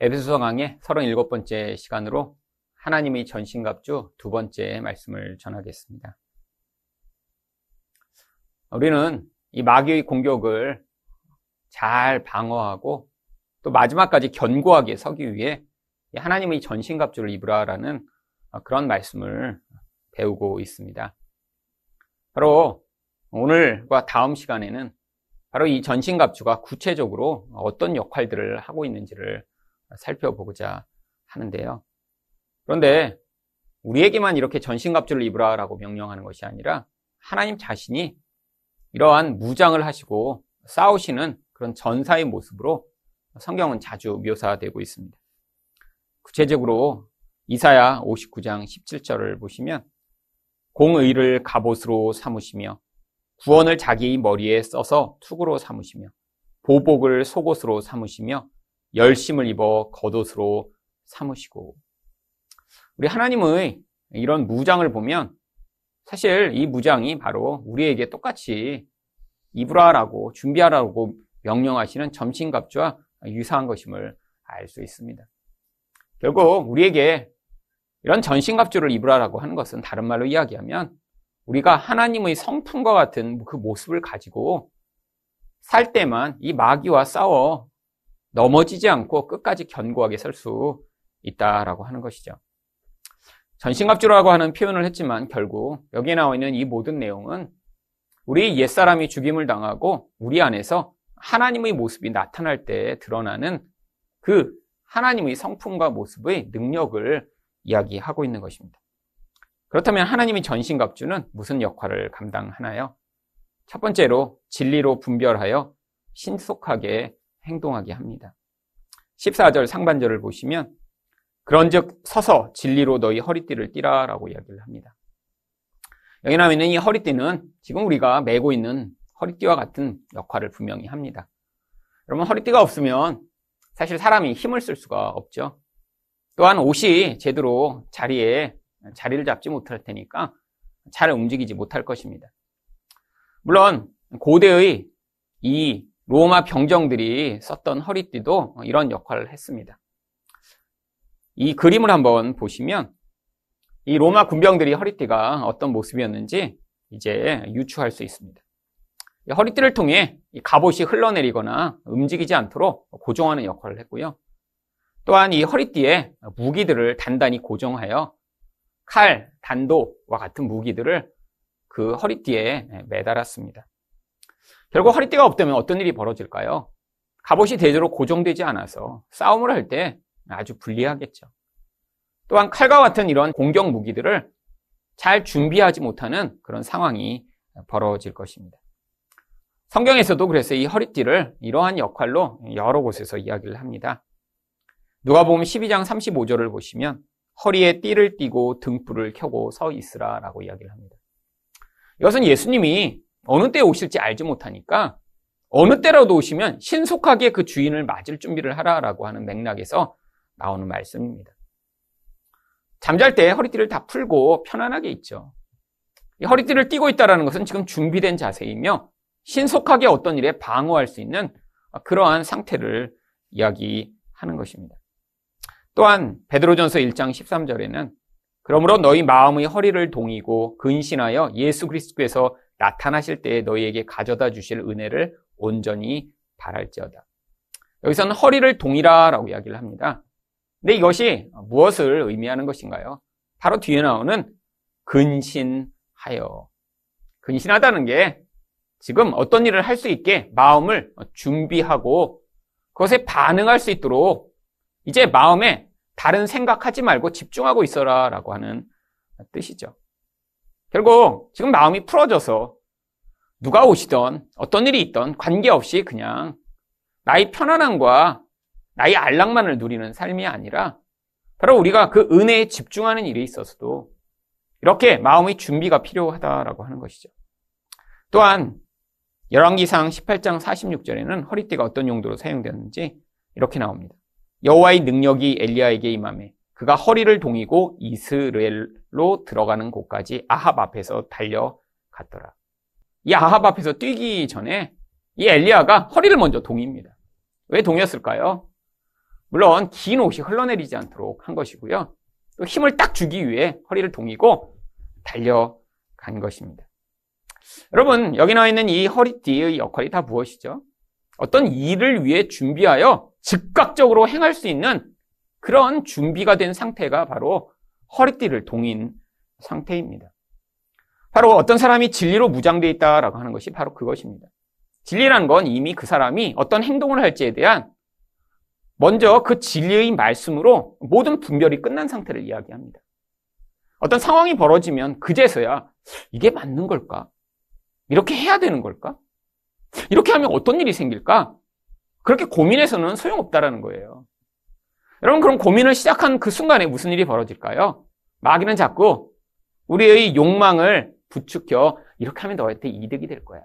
에베소서 강의 37번째 시간으로 하나님의 전신갑주 두 번째 말씀을 전하겠습니다. 우리는 이 마귀의 공격을 잘 방어하고 또 마지막까지 견고하게 서기 위해 하나님의 전신갑주를 입으라라는 그런 말씀을 배우고 있습니다. 바로 오늘과 다음 시간에는 바로 이 전신갑주가 구체적으로 어떤 역할들을 하고 있는지를 살펴보고자 하는데요. 그런데 우리에게만 이렇게 전신갑주를 입으라라고 명령하는 것이 아니라 하나님 자신이 이러한 무장을 하시고 싸우시는 그런 전사의 모습으로 성경은 자주 묘사되고 있습니다. 구체적으로 이사야 59장 17절을 보시면 공의를 갑옷으로 삼으시며 구원을 자기 머리에 써서 투구로 삼으시며 보복을 속옷으로 삼으시며 열심을 입어 겉옷으로 삼으시고 우리 하나님의 이런 무장을 보면 사실 이 무장이 바로 우리에게 똑같이 입으라라고 준비하라고 명령하시는 점심갑주와 유사한 것임을 알 수 있습니다. 결국 우리에게 이런 전신갑주를 입으라라고 하는 것은 다른 말로 이야기하면 우리가 하나님의 성품과 같은 그 모습을 가지고 살 때만 이 마귀와 싸워 넘어지지 않고 끝까지 견고하게 설 수 있다라고 하는 것이죠. 전신갑주라고 하는 표현을 했지만 결국 여기에 나와 있는 이 모든 내용은 우리 옛사람이 죽임을 당하고 우리 안에서 하나님의 모습이 나타날 때 드러나는 그 하나님의 성품과 모습의 능력을 이야기하고 있는 것입니다. 그렇다면 하나님의 전신갑주는 무슨 역할을 감당하나요? 첫 번째로 진리로 분별하여 신속하게 행동하게 합니다. 14절 상반절을 보시면 그런즉 서서 진리로 너희 허리띠를 띠라라고 이야기를 합니다. 여기 나와 있는 이 허리띠는 지금 우리가 메고 있는 허리띠와 같은 역할을 분명히 합니다. 여러분 허리띠가 없으면 사실 사람이 힘을 쓸 수가 없죠. 또한 옷이 제대로 자리에 자리를 잡지 못할 테니까 잘 움직이지 못할 것입니다. 물론 고대의 이 로마 병정들이 썼던 허리띠도 이런 역할을 했습니다. 이 그림을 한번 보시면 이 로마 군병들이 허리띠가 어떤 모습이었는지 이제 유추할 수 있습니다. 허리띠를 통해 갑옷이 흘러내리거나 움직이지 않도록 고정하는 역할을 했고요. 또한 이 허리띠에 무기들을 단단히 고정하여 칼, 단도와 같은 무기들을 그 허리띠에 매달았습니다. 결국 허리띠가 없다면 어떤 일이 벌어질까요? 갑옷이 대대로 고정되지 않아서 싸움을 할 때 아주 불리하겠죠. 또한 칼과 같은 이런 공격 무기들을 잘 준비하지 못하는 그런 상황이 벌어질 것입니다. 성경에서도 그래서 이 허리띠를 이러한 역할로 여러 곳에서 이야기를 합니다. 누가 보면 12장 35절을 보시면 허리에 띠를 띠고 등불을 켜고 서 있으라 라고 이야기를 합니다. 이것은 예수님이 어느 때 오실지 알지 못하니까 어느 때라도 오시면 신속하게 그 주인을 맞을 준비를 하라라고 하는 맥락에서 나오는 말씀입니다. 잠잘 때 허리띠를 다 풀고 편안하게 있죠. 허리띠를 띠고 있다는 것은 지금 준비된 자세이며 신속하게 어떤 일에 방어할 수 있는 그러한 상태를 이야기하는 것입니다. 또한 베드로전서 1장 13절에는 그러므로 너희 마음의 허리를 동이고 근신하여 예수 그리스도께서 나타나실 때에 너희에게 가져다 주실 은혜를 온전히 바랄지어다. 여기서는 허리를 동이라라고 이야기를 합니다. 근데 이것이 무엇을 의미하는 것인가요? 바로 뒤에 나오는 근신하여. 근신하다는 게 지금 어떤 일을 할 수 있게 마음을 준비하고 그것에 반응할 수 있도록 이제 마음에 다른 생각하지 말고 집중하고 있어라 라고 하는 뜻이죠. 결국 지금 마음이 풀어져서 누가 오시던 어떤 일이 있던 관계없이 그냥 나의 편안함과 나의 안락만을 누리는 삶이 아니라 바로 우리가 그 은혜에 집중하는 일에 있어서도 이렇게 마음의 준비가 필요하다라고 하는 것이죠. 또한 열왕기상 18장 46절에는 허리띠가 어떤 용도로 사용되었는지 이렇게 나옵니다. 여호와의 능력이 엘리야에게 임함에 그가 허리를 동이고 이스라엘로 들어가는 곳까지 아합 앞에서 달려갔더라. 이 아합 앞에서 뛰기 전에 이 엘리야가 허리를 먼저 동입니다. 왜 동였을까요? 물론 긴 옷이 흘러내리지 않도록 한 것이고요. 또 힘을 딱 주기 위해 허리를 동이고 달려간 것입니다. 여러분, 여기 나와 있는 이 허리띠의 역할이 다 무엇이죠? 어떤 일을 위해 준비하여 즉각적으로 행할 수 있는 그런 준비가 된 상태가 바로 허리띠를 동인 상태입니다. 바로 어떤 사람이 진리로 무장되어 있다라고 하는 것이 바로 그것입니다. 진리란 건 이미 그 사람이 어떤 행동을 할지에 대한 먼저 그 진리의 말씀으로 모든 분별이 끝난 상태를 이야기합니다. 어떤 상황이 벌어지면 그제서야 이게 맞는 걸까? 이렇게 해야 되는 걸까? 이렇게 하면 어떤 일이 생길까? 그렇게 고민해서는 소용없다라는 거예요. 여러분, 그럼 고민을 시작한 그 순간에 무슨 일이 벌어질까요? 마귀는 자꾸 우리의 욕망을 부추겨 이렇게 하면 너한테 이득이 될 거야.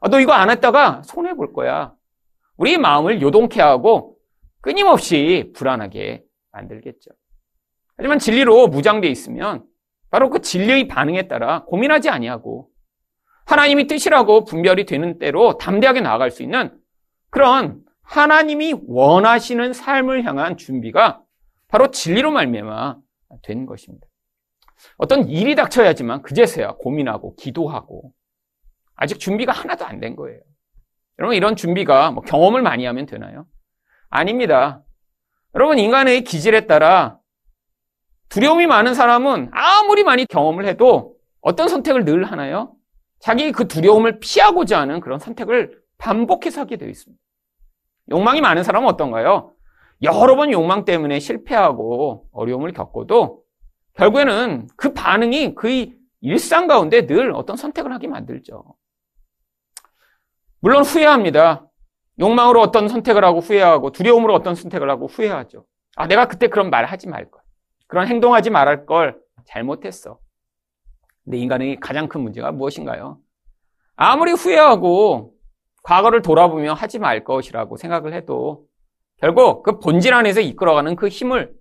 아, 너 이거 안 했다가 손해 볼 거야. 우리 마음을 요동케 하고 끊임없이 불안하게 만들겠죠. 하지만 진리로 무장되어 있으면 바로 그 진리의 반응에 따라 고민하지 아니하고 하나님이 뜻이라고 분별이 되는 대로 담대하게 나아갈 수 있는 그런 하나님이 원하시는 삶을 향한 준비가 바로 진리로 말미암아 된 것입니다. 어떤 일이 닥쳐야지만 그제서야 고민하고 기도하고 아직 준비가 하나도 안 된 거예요. 여러분 이런 준비가 뭐 경험을 많이 하면 되나요? 아닙니다. 여러분 인간의 기질에 따라 두려움이 많은 사람은 아무리 많이 경험을 해도 어떤 선택을 늘 하나요? 자기 그 두려움을 피하고자 하는 그런 선택을 반복해서 하게 되어 있습니다. 욕망이 많은 사람은 어떤가요? 여러 번 욕망 때문에 실패하고 어려움을 겪어도 결국에는 그 반응이 그의 일상 가운데 늘 어떤 선택을 하게 만들죠. 물론 후회합니다. 욕망으로 어떤 선택을 하고 후회하고 두려움으로 어떤 선택을 하고 후회하죠. 아, 내가 그때 그런 말 하지 말 걸. 그런 행동하지 말할 걸 잘못했어. 근데 인간의 가장 큰 문제가 무엇인가요? 아무리 후회하고 과거를 돌아보며 하지 말 것이라고 생각을 해도 결국 그 본질 안에서 이끌어가는 그 힘을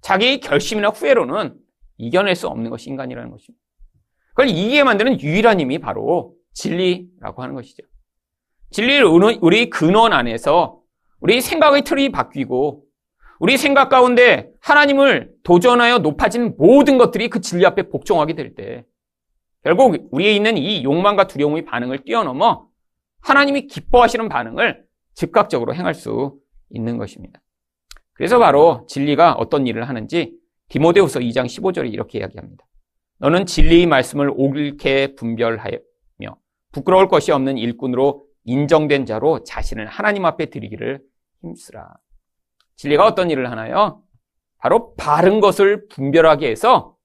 자기의 결심이나 후회로는 이겨낼 수 없는 것이 인간이라는 것입니다. 그걸 이기게 만드는 유일한 힘이 바로 진리라고 하는 것이죠. 진리를 우리 근원 안에서 우리 생각의 틀이 바뀌고 우리 생각 가운데 하나님을 도전하여 높아진 모든 것들이 그 진리 앞에 복종하게 될 때 결국 우리에 있는 이 욕망과 두려움의 반응을 뛰어넘어 하나님이 기뻐하시는 반응을 즉각적으로 행할 수 있는 것입니다. 그래서 바로 진리가 어떤 일을 하는지 디모데후서 2장 15절에 이렇게 이야기합니다. 너는 진리의 말씀을 옳게 분별하며 부끄러울 것이 없는 일꾼으로 인정된 자로 자신을 하나님 앞에 드리기를 힘쓰라. 진리가 어떤 일을 하나요? 바로 바른 것을 분별하게 해서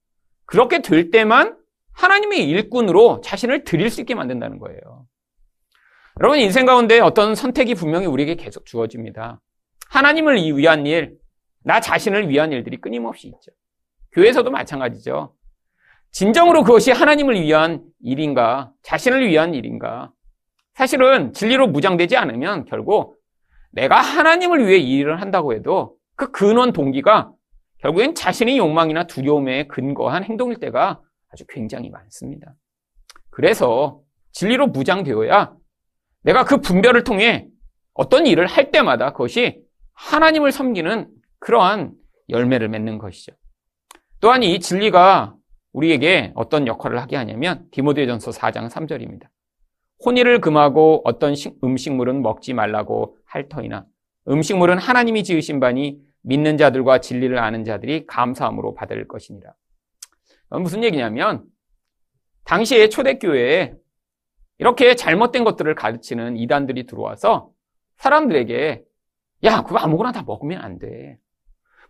그렇게 될 때만 하나님의 일꾼으로 자신을 드릴 수 있게 만든다는 거예요. 여러분 인생 가운데 어떤 선택이 분명히 우리에게 계속 주어집니다. 하나님을 위한 일, 나 자신을 위한 일들이 끊임없이 있죠. 교회에서도 마찬가지죠. 진정으로 그것이 하나님을 위한 일인가, 자신을 위한 일인가. 사실은 진리로 무장되지 않으면 결국 내가 하나님을 위해 일을 한다고 해도 그 근원 동기가 결국엔 자신의 욕망이나 두려움에 근거한 행동일 때가 아주 굉장히 많습니다. 그래서 진리로 무장되어야 내가 그 분별을 통해 어떤 일을 할 때마다 그것이 하나님을 섬기는 그러한 열매를 맺는 것이죠. 또한 이 진리가 우리에게 어떤 역할을 하게 하냐면 디모데전서 4장 3절입니다. 혼의를 금하고 어떤 음식물은 먹지 말라고 할 터이나 음식물은 하나님이 지으신 바니 믿는 자들과 진리를 아는 자들이 감사함으로 받을 것이니라. 무슨 얘기냐면 당시에 초대교회에 이렇게 잘못된 것들을 가르치는 이단들이 들어와서 사람들에게 야 그거 아무거나 다 먹으면 안 돼.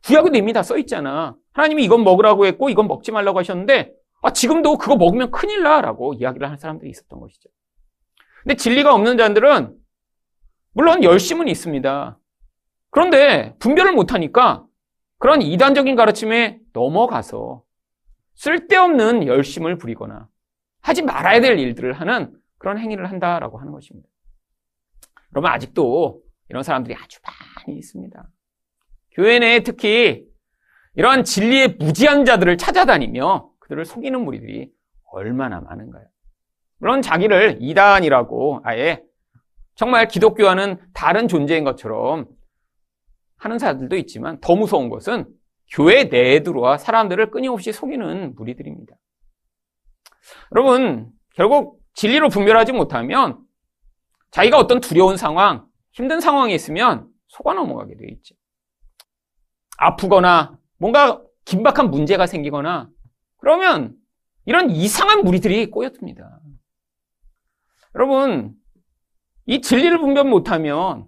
구약에도 이미 다 써 있잖아. 하나님이 이건 먹으라고 했고 이건 먹지 말라고 하셨는데 아, 지금도 그거 먹으면 큰일 나라고 이야기를 하는 사람들이 있었던 것이죠. 근데 진리가 없는 자들은 물론 열심은 있습니다. 그런데 분별을 못하니까 그런 이단적인 가르침에 넘어가서 쓸데없는 열심을 부리거나 하지 말아야 될 일들을 하는 그런 행위를 한다라고 하는 것입니다. 그러면 아직도 이런 사람들이 아주 많이 있습니다. 교회 내에 특히 이러한 진리의 무지한 자들을 찾아다니며 그들을 속이는 무리들이 얼마나 많은가요? 물론 자기를 이단이라고 아예 정말 기독교와는 다른 존재인 것처럼 하는 사람들도 있지만 더 무서운 것은 교회 내에 들어와 사람들을 끊임없이 속이는 무리들입니다. 여러분, 결국 진리로 분별하지 못하면 자기가 어떤 두려운 상황, 힘든 상황에 있으면 속아 넘어가게 되어 있죠. 아프거나 뭔가 긴박한 문제가 생기거나 그러면 이런 이상한 무리들이 꼬여듭니다. 여러분, 이 진리를 분별 못하면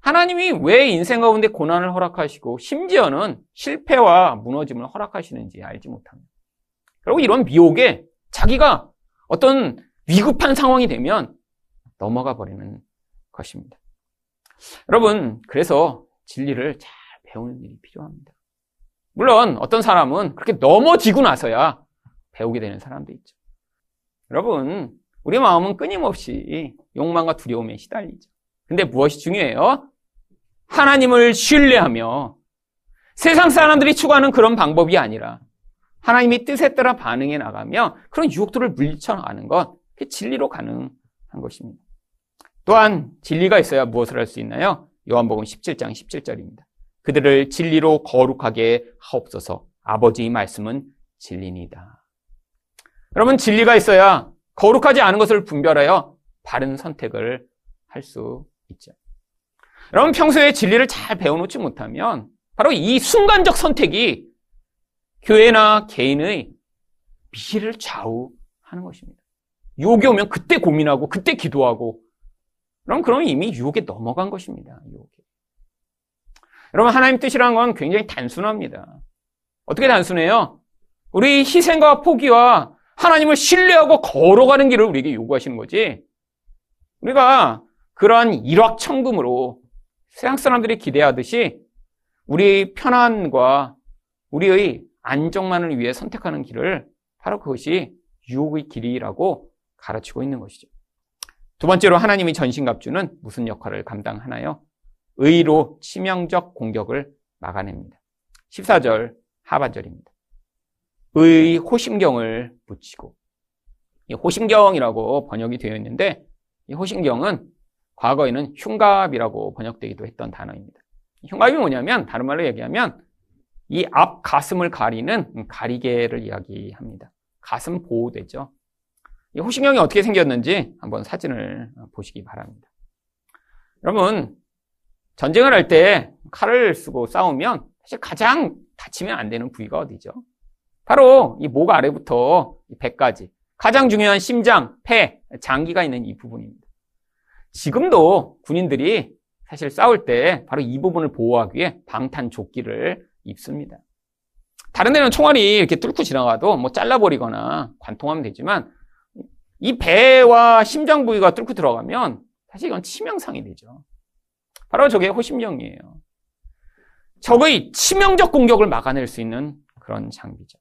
하나님이 왜 인생 가운데 고난을 허락하시고 심지어는 실패와 무너짐을 허락하시는지 알지 못합니다. 그리고 이런 미혹에 자기가 어떤 위급한 상황이 되면 넘어가 버리는 것입니다. 여러분, 그래서 진리를 잘 배우는 일이 필요합니다. 물론 어떤 사람은 그렇게 넘어지고 나서야 배우게 되는 사람도 있죠. 여러분, 우리 마음은 끊임없이 욕망과 두려움에 시달리죠. 근데 무엇이 중요해요? 하나님을 신뢰하며 세상 사람들이 추구하는 그런 방법이 아니라 하나님의 뜻에 따라 반응해 나가며 그런 유혹들을 물리쳐 나가는 것, 그게 진리로 가능한 것입니다. 또한 진리가 있어야 무엇을 할 수 있나요? 요한복음 17장 17절입니다. 그들을 진리로 거룩하게 하옵소서 아버지의 말씀은 진리니다. 여러분 진리가 있어야 거룩하지 않은 것을 분별하여 바른 선택을 할 수 있죠. 여러분 평소에 진리를 잘 배워놓지 못하면 바로 이 순간적 선택이 교회나 개인의 미래를 좌우하는 것입니다. 유혹이 오면 그때 고민하고 그때 기도하고 그럼 그럼 이미 유혹에 넘어간 것입니다. 유혹에. 여러분 하나님 뜻이라는 건 굉장히 단순합니다. 어떻게 단순해요? 우리 희생과 포기와 하나님을 신뢰하고 걸어가는 길을 우리에게 요구하시는 거지. 우리가 그러한 일확천금으로 세상 사람들이 기대하듯이 우리의 편안과 우리의 안정만을 위해 선택하는 길을 바로 그것이 유혹의 길이라고 가르치고 있는 것이죠. 두 번째로 하나님의 전신갑주는 무슨 역할을 감당하나요? 의로 치명적 공격을 막아냅니다. 14절 하반절입니다. 의 호심경을 붙이고 이 호심경이라고 번역이 되어 있는데 이 호심경은 과거에는 흉갑이라고 번역되기도 했던 단어입니다. 흉갑이 뭐냐면 다른 말로 얘기하면 이 앞 가슴을 가리는 가리개를 이야기합니다. 가슴 보호대죠. 이 호신경이 어떻게 생겼는지 한번 사진을 보시기 바랍니다. 여러분 전쟁을 할 때 칼을 쓰고 싸우면 사실 가장 다치면 안 되는 부위가 어디죠? 바로 이 목 아래부터 배까지 가장 중요한 심장, 폐, 장기가 있는 이 부분입니다. 지금도 군인들이 사실 싸울 때 바로 이 부분을 보호하기 위해 방탄 조끼를 입습니다. 다른 데는 총알이 이렇게 뚫고 지나가도 뭐 잘라버리거나 관통하면 되지만 이 배와 심장 부위가 뚫고 들어가면 사실 이건 치명상이 되죠. 바로 저게 호심경이에요. 적의 치명적 공격을 막아낼 수 있는 그런 장비죠.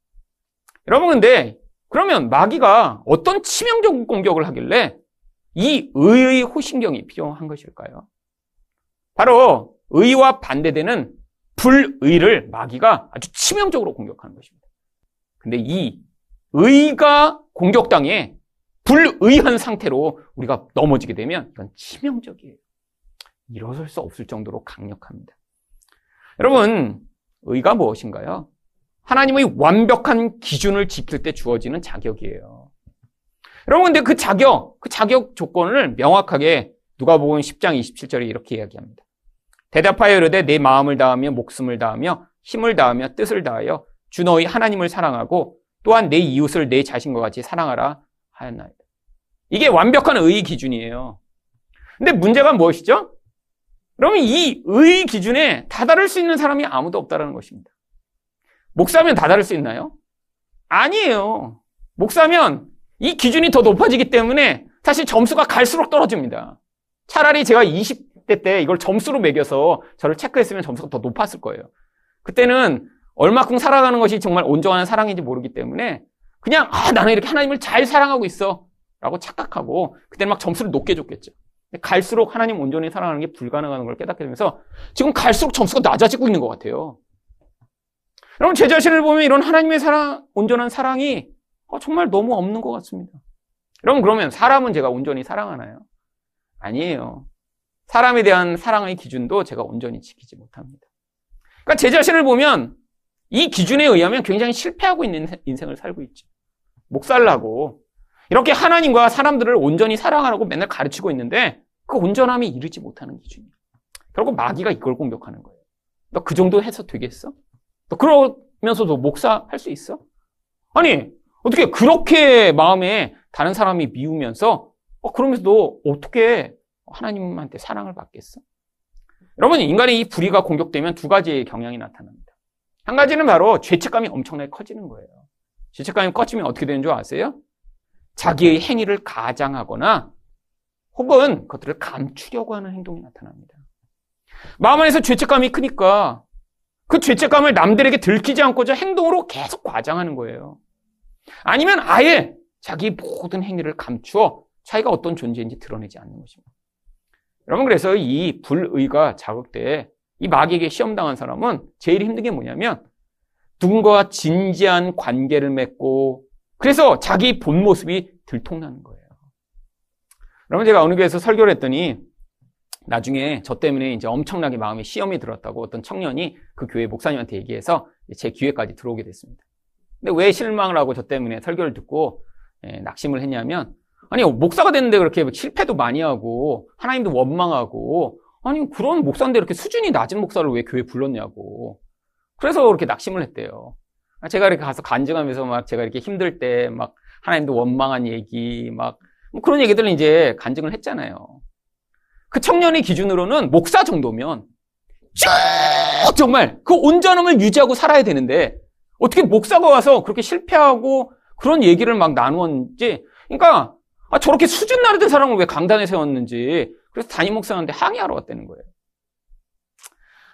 여러분 근데 그러면 마귀가 어떤 치명적 공격을 하길래 이 의의 호신경이 필요한 것일까요? 바로 의와 반대되는 불의를 마귀가 아주 치명적으로 공격하는 것입니다. 근데 이 의가 공격당해 불의한 상태로 우리가 넘어지게 되면 이건 치명적이에요. 일어설 수 없을 정도로 강력합니다. 여러분, 의가 무엇인가요? 하나님의 완벽한 기준을 지킬 때 주어지는 자격이에요. 여러분, 근데 그 자격, 그 자격 조건을 명확하게 누가복음 10장 27절에 이렇게 이야기합니다. 대답하여 이르되 내 마음을 다하며 목숨을 다하며 힘을 다하며 뜻을 다하여 주 너희 하나님을 사랑하고 또한 내 이웃을 내 자신과 같이 사랑하라 하였나이다. 이게 완벽한 의의 기준이에요. 근데 문제가 무엇이죠? 그러면 이 의의 기준에 다다를 수 있는 사람이 아무도 없다는 것입니다. 목사면 다다를 수 있나요? 아니에요. 목사면 이 기준이 더 높아지기 때문에 사실 점수가 갈수록 떨어집니다. 차라리 제가 20대 때 이걸 점수로 매겨서 저를 체크했으면 점수가 더 높았을 거예요. 그때는 얼마큼 살아가는 것이 정말 온전한 사랑인지 모르기 때문에 그냥 아 나는 이렇게 하나님을 잘 사랑하고 있어 라고 착각하고 그때는 막 점수를 높게 줬겠죠. 갈수록 하나님 온전히 사랑하는 게 불가능한 걸 깨닫게 되면서 지금 갈수록 점수가 낮아지고 있는 것 같아요. 여러분 제 자신을 보면 이런 하나님의 사랑, 온전한 사랑이 어, 정말 너무 없는 것 같습니다. 여러분 그러면 사람은 제가 온전히 사랑하나요? 아니에요. 사람에 대한 사랑의 기준도 제가 온전히 지키지 못합니다. 그러니까 제 자신을 보면 이 기준에 의하면 굉장히 실패하고 있는 인생을 살고 있죠. 목살을 하고 이렇게 하나님과 사람들을 온전히 사랑하라고 맨날 가르치고 있는데 그 온전함이 이르지 못하는 기준이에요. 결국 마귀가 이걸 공격하는 거예요. 너 그 정도 해서 되겠어? 너 그러면서도 목사 할 수 있어? 아니 어떻게 그렇게 마음에 다른 사람이 미우면서 어, 그러면서도 어떻게 하나님한테 사랑을 받겠어? 여러분 인간의 이 불의가 공격되면 두 가지의 경향이 나타납니다. 한 가지는 바로 죄책감이 엄청나게 커지는 거예요. 죄책감이 커지면 어떻게 되는 줄 아세요? 자기의 행위를 가장하거나 혹은 그것들을 감추려고 하는 행동이 나타납니다. 마음 안에서 죄책감이 크니까 그 죄책감을 남들에게 들키지 않고자 행동으로 계속 과장하는 거예요. 아니면 아예 자기 모든 행위를 감추어 자기가 어떤 존재인지 드러내지 않는 것입니다. 여러분 그래서 이 불의가 자극돼 이 마귀에게 시험당한 사람은 제일 힘든 게 뭐냐면 누군가와 진지한 관계를 맺고 그래서 자기 본 모습이 들통나는 거예요. 여러분 제가 어느 교회에서 설교를 했더니 나중에 저 때문에 이제 엄청나게 마음에 시험이 들었다고 어떤 청년이 그 교회 목사님한테 얘기해서 제 기회까지 들어오게 됐습니다. 근데 왜 실망을 하고 저 때문에 설교를 듣고 예, 낙심을 했냐면 아니 목사가 됐는데 그렇게 실패도 많이 하고 하나님도 원망하고 아니 그런 목사인데 이렇게 수준이 낮은 목사를 왜 교회 불렀냐고 그래서 그렇게 낙심을 했대요. 제가 이렇게 가서 간증하면서 막 제가 이렇게 힘들 때 막 하나님도 원망한 얘기 막 뭐 그런 얘기들을 이제 간증을 했잖아요. 그 청년의 기준으로는 목사 정도면 쭉 정말 그 온전함을 유지하고 살아야 되는데 어떻게 목사가 와서 그렇게 실패하고 그런 얘기를 막 나누었는지 그러니까 아, 저렇게 수준 나르던 사람을 왜 강단에 세웠는지 그래서 담임 목사한테 항의하러 왔다는 거예요.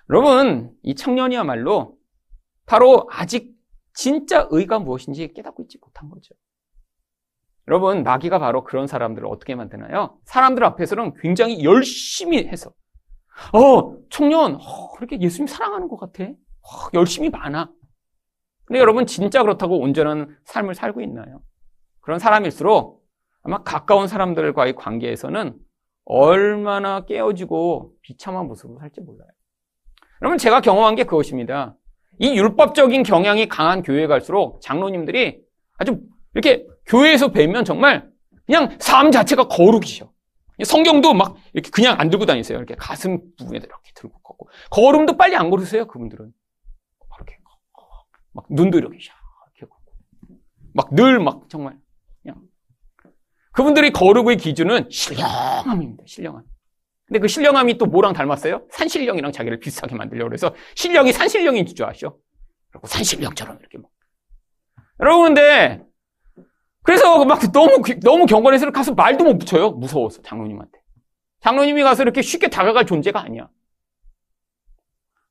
여러분 이 청년이야말로 바로 아직 진짜 의가 무엇인지 깨닫고 있지 못한 거죠. 여러분, 마귀가 바로 그런 사람들을 어떻게 만드나요? 사람들 앞에서는 굉장히 열심히 해서, 어, 청년, 어, 그렇게 예수님 사랑하는 것 같아. 어, 열심히 많아. 근데 여러분, 진짜 그렇다고 온전한 삶을 살고 있나요? 그런 사람일수록 아마 가까운 사람들과의 관계에서는 얼마나 깨어지고 비참한 모습으로 살지 몰라요. 여러분, 제가 경험한 게 그것입니다. 이 율법적인 경향이 강한 교회에 갈수록 장로님들이 아주 이렇게 교회에서 뵈면 정말 그냥 삶 자체가 거룩이셔. 성경도 막 이렇게 그냥 안 들고 다니세요. 이렇게 가슴 부분에 이렇게 들고 걷고. 걸음도 빨리 안 걸으세요, 그분들은. 이렇게. 막 눈도 이렇게 이렇게 걷고. 막 늘 막 정말 그냥. 그분들이 거룩의 기준은 신령함입니다, 신령함. 근데 그 신령함이 또 뭐랑 닮았어요? 산신령이랑 자기를 비슷하게 만들려고 그래서 신령이 산신령인 줄 아시죠? 그리고 산신령처럼 이렇게 막. 여러분, 근데 그래서 막 너무, 너무 경건해서 가서 말도 못 붙여요. 무서워서, 장로님한테. 장로님이 가서 이렇게 쉽게 다가갈 존재가 아니야.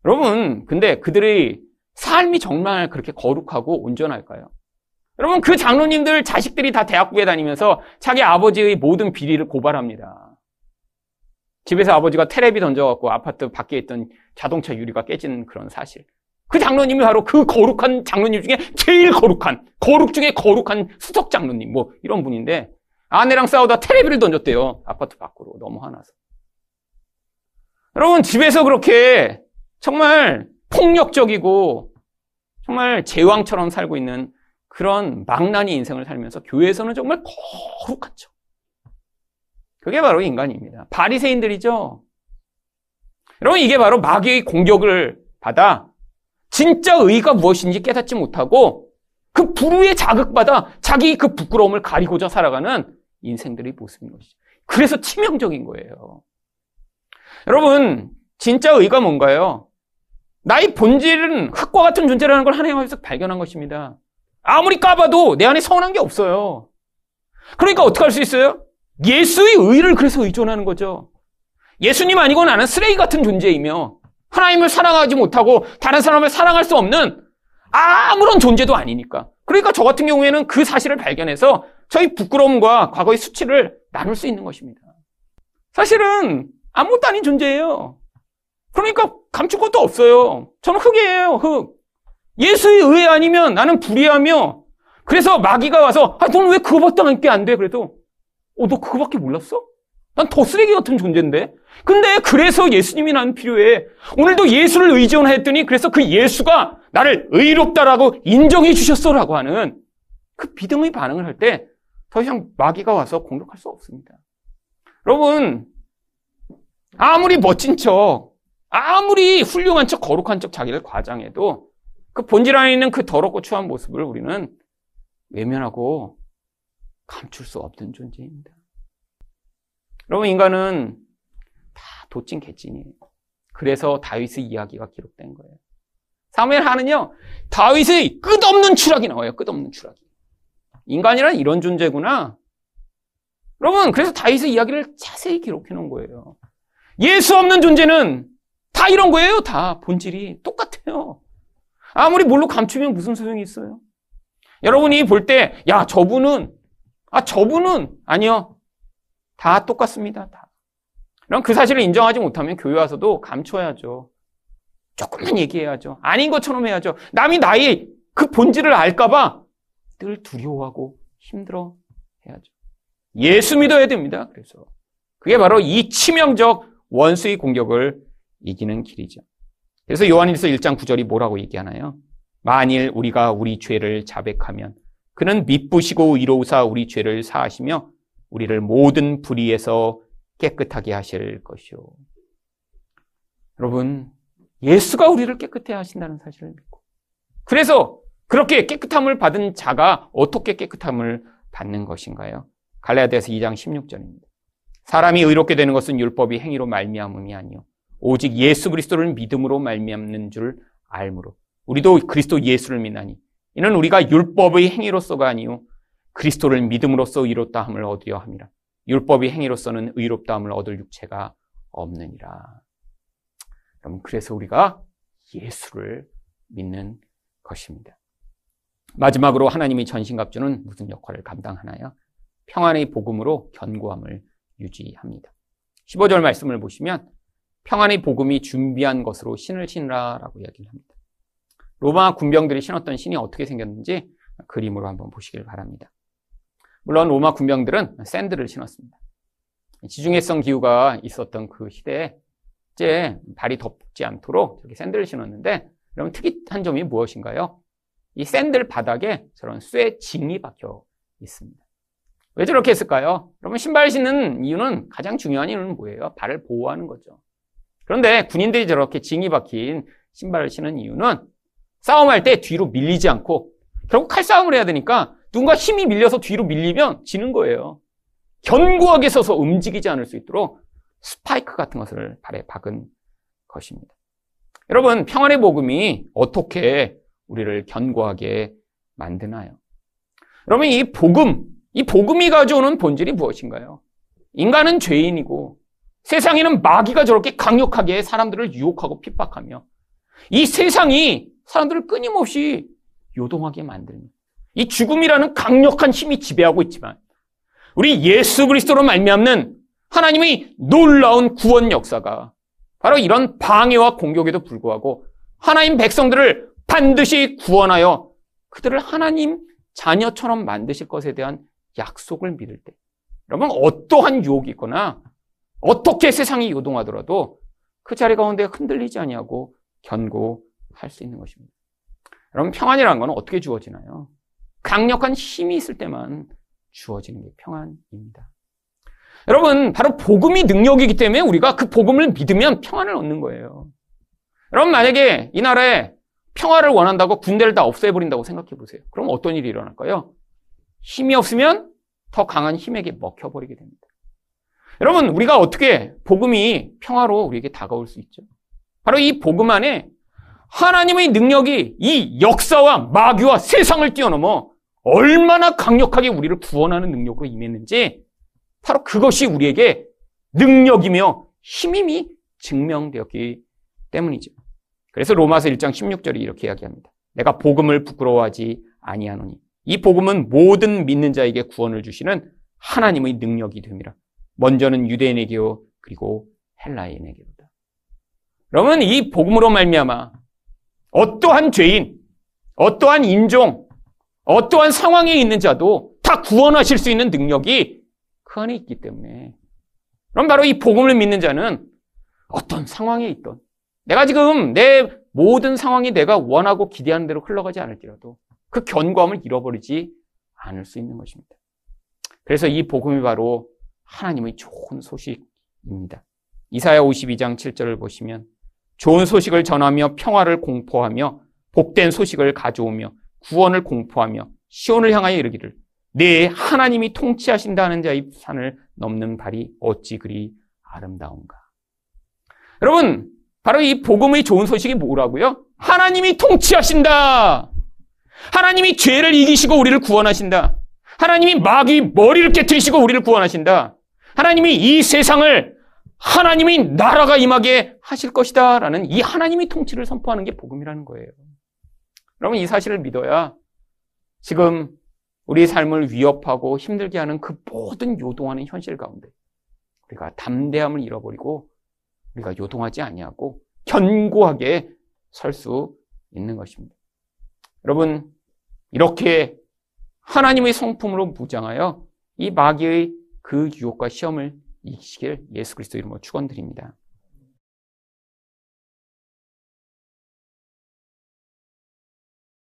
여러분, 근데 그들의 삶이 정말 그렇게 거룩하고 온전할까요? 여러분, 그 장로님들 자식들이 다 대학교에 다니면서 자기 아버지의 모든 비리를 고발합니다. 집에서 아버지가 테레비 던져갖고 아파트 밖에 있던 자동차 유리가 깨지는 그런 사실. 그 장로님이 바로 그 거룩한 장로님 중에 제일 거룩한, 거룩 중에 거룩한 수석 장로님, 뭐, 이런 분인데, 아내랑 싸우다 테레비를 던졌대요. 아파트 밖으로. 너무 화나서. 여러분, 집에서 그렇게 정말 폭력적이고, 정말 제왕처럼 살고 있는 그런 망나니 인생을 살면서 교회에서는 정말 거룩하죠. 그게 바로 인간입니다. 바리새인들이죠. 여러분, 이게 바로 마귀의 공격을 받아 진짜 의가 무엇인지 깨닫지 못하고 그 불의에 자극받아 자기 그 부끄러움을 가리고자 살아가는 인생들의 모습인 것이죠. 그래서 치명적인 거예요. 여러분, 진짜 의가 뭔가요? 나의 본질은 흙과 같은 존재라는 걸 하나님 앞에서 발견한 것입니다. 아무리 까봐도 내 안에 선한 게 없어요. 그러니까 어떻게 할 수 있어요? 예수의 의를 그래서 의존하는 거죠. 예수님 아니고 나는 쓰레기 같은 존재이며 하나님을 사랑하지 못하고 다른 사람을 사랑할 수 없는 아무런 존재도 아니니까. 그러니까 저 같은 경우에는 그 사실을 발견해서 저희 부끄러움과 과거의 수치를 나눌 수 있는 것입니다. 사실은 아무것도 아닌 존재예요. 그러니까 감출 것도 없어요. 저는 흙이에요, 흙. 예수의 의에 아니면 나는 불의하며 그래서 마귀가 와서 아, 너는 왜 그거밖에 안 돼? 그래도 어, 너 그거밖에 몰랐어? 난 더 쓰레기 같은 존재인데? 근데 그래서 예수님이 난 필요해. 오늘도 예수를 의존했더니 그래서 그 예수가 나를 의롭다라고 인정해 주셨어라고 하는 그 믿음의 반응을 할 때 더 이상 마귀가 와서 공격할 수 없습니다. 여러분, 아무리 멋진 척, 아무리 훌륭한 척, 거룩한 척 자기를 과장해도 그 본질 안에 있는 그 더럽고 추한 모습을 우리는 외면하고 감출 수 없는 존재입니다. 여러분, 인간은 다 도찐 개찐이에요. 그래서 다윗의 이야기가 기록된 거예요. 사무엘 하는요, 다윗의 끝없는 추락이 나와요. 끝없는 추락이. 인간이란 이런 존재구나. 여러분, 그래서 다윗의 이야기를 자세히 기록해 놓은 거예요. 예수 없는 존재는 다 이런 거예요. 다 본질이 똑같아요. 아무리 뭘로 감추면 무슨 소용이 있어요? 여러분이 볼 때, 야, 저분은, 아, 저분은, 아니요. 다 똑같습니다. 다. 그럼 그 사실을 인정하지 못하면 교회 와서도 감춰야죠. 조금만 얘기해야죠. 아닌 것처럼 해야죠. 남이 나의 그 본질을 알까봐 늘 두려워하고 힘들어 해야죠. 예수 믿어야 됩니다. 그래서. 그게 바로 이 치명적 원수의 공격을 이기는 길이죠. 그래서 요한일서 1장 9절이 뭐라고 얘기하나요? 만일 우리가 우리 죄를 자백하면 그는 미쁘시고 의로우사 우리 죄를 사하시며 우리를 모든 불의에서 깨끗하게 하실 것이요. 여러분, 예수가 우리를 깨끗해 하신다는 사실을 믿고. 그래서 그렇게 깨끗함을 받은 자가 어떻게 깨끗함을 받는 것인가요? 갈라디아서 2장 16절입니다. 사람이 의롭게 되는 것은 율법이 행위로 말미암음이 아니요 오직 예수 그리스도를 믿음으로 말미암는 줄 알므로 우리도 그리스도 예수를 믿나니 이는 우리가 율법의 행위로서가 아니요 그리스도를 믿음으로써 의롭다함을 얻으려 함이라. 율법의 행위로서는 의롭다함을 얻을 육체가 없느니라. 그럼 그래서 우리가 예수를 믿는 것입니다. 마지막으로 하나님이 전신갑주는 무슨 역할을 감당하나요? 평안의 복음으로 견고함을 유지합니다. 15절 말씀을 보시면 평안의 복음이 준비한 것으로 신을 신으라라고 이야기를 합니다. 로마 군병들이 신었던 신이 어떻게 생겼는지 그림으로 한번 보시길 바랍니다. 물론 로마 군병들은 샌들을 신었습니다. 지중해성 기후가 있었던 그 시대에 이제 발이 덥지 않도록 이렇게 샌들을 신었는데 그럼 특이한 점이 무엇인가요? 이 샌들 바닥에 저런 쇠 징이 박혀 있습니다. 왜 저렇게 했을까요? 여러분 신발 신는 이유는 가장 중요한 이유는 뭐예요? 발을 보호하는 거죠. 그런데 군인들이 저렇게 징이 박힌 신발을 신는 이유는 싸움할 때 뒤로 밀리지 않고 결국 칼싸움을 해야 되니까 누군가 힘이 밀려서 뒤로 밀리면 지는 거예요. 견고하게 서서 움직이지 않을 수 있도록 스파이크 같은 것을 발에 박은 것입니다. 여러분 평안의 복음이 어떻게 우리를 견고하게 만드나요? 여러분, 이 복음, 이 복음이 가져오는 본질이 무엇인가요? 인간은 죄인이고 세상에는 마귀가 저렇게 강력하게 사람들을 유혹하고 핍박하며 이 세상이 사람들을 끊임없이 요동하게 만듭니다. 이 죽음이라는 강력한 힘이 지배하고 있지만 우리 예수 그리스도로 말미암는 하나님의 놀라운 구원 역사가 바로 이런 방해와 공격에도 불구하고 하나님 백성들을 반드시 구원하여 그들을 하나님 자녀처럼 만드실 것에 대한 약속을 믿을 때 여러분 어떠한 유혹이 있거나 어떻게 세상이 요동하더라도 그 자리 가운데 흔들리지 아니하고 견고 할 수 있는 것입니다. 여러분 평안이라는 건 어떻게 주어지나요? 강력한 힘이 있을 때만 주어지는 게 평안입니다. 여러분 바로 복음이 능력이기 때문에 우리가 그 복음을 믿으면 평안을 얻는 거예요. 여러분 만약에 이 나라에 평화를 원한다고 군대를 다 없애버린다고 생각해 보세요. 그럼 어떤 일이 일어날까요? 힘이 없으면 더 강한 힘에게 먹혀버리게 됩니다. 여러분, 우리가 어떻게 복음이 평화로 우리에게 다가올 수 있죠? 바로 이 복음 안에 하나님의 능력이 이 역사와 마귀와 세상을 뛰어넘어 얼마나 강력하게 우리를 구원하는 능력으로 임했는지 바로 그것이 우리에게 능력이며 힘임이 증명되었기 때문이죠. 그래서 로마서 1장 16절이 이렇게 이야기합니다. 내가 복음을 부끄러워하지 아니하노니 이 복음은 모든 믿는 자에게 구원을 주시는 하나님의 능력이 됩니다. 먼저는 유대인에게요 그리고 헬라인에게로다. 여러분 이 복음으로 말미암아 어떠한 죄인, 어떠한 인종, 어떠한 상황에 있는 자도 다 구원하실 수 있는 능력이 그 안에 있기 때문에 그럼 바로 이 복음을 믿는 자는 어떤 상황에 있던 내가 지금 내 모든 상황이 내가 원하고 기대하는 대로 흘러가지 않을지라도 그 견고함을 잃어버리지 않을 수 있는 것입니다. 그래서 이 복음이 바로 하나님의 좋은 소식입니다. 이사야 52장 7절을 보시면 좋은 소식을 전하며 평화를 공포하며 복된 소식을 가져오며 구원을 공포하며 시온을 향하여 이르기를 내 하나님이 통치하신다는 자의 산을 넘는 발이 어찌 그리 아름다운가. 여러분, 바로 이 복음의 좋은 소식이 뭐라고요? 하나님이 통치하신다. 하나님이 죄를 이기시고 우리를 구원하신다. 하나님이 마귀 머리를 깨뜨리시고 우리를 구원하신다. 하나님이 이 세상을 하나님이 나라가 임하게 하실 것이다. 라는 이 하나님이 통치를 선포하는 게 복음이라는 거예요. 여러분, 이 사실을 믿어야 지금 우리 삶을 위협하고 힘들게 하는 그 모든 요동하는 현실 가운데 우리가 담대함을 잃어버리고 우리가 요동하지 아니하고 견고하게 설 수 있는 것입니다. 여러분 이렇게 하나님의 성품으로 무장하여 이 마귀의 그 유혹과 시험을 이기시길 예수 그리스도 이름으로 축원드립니다.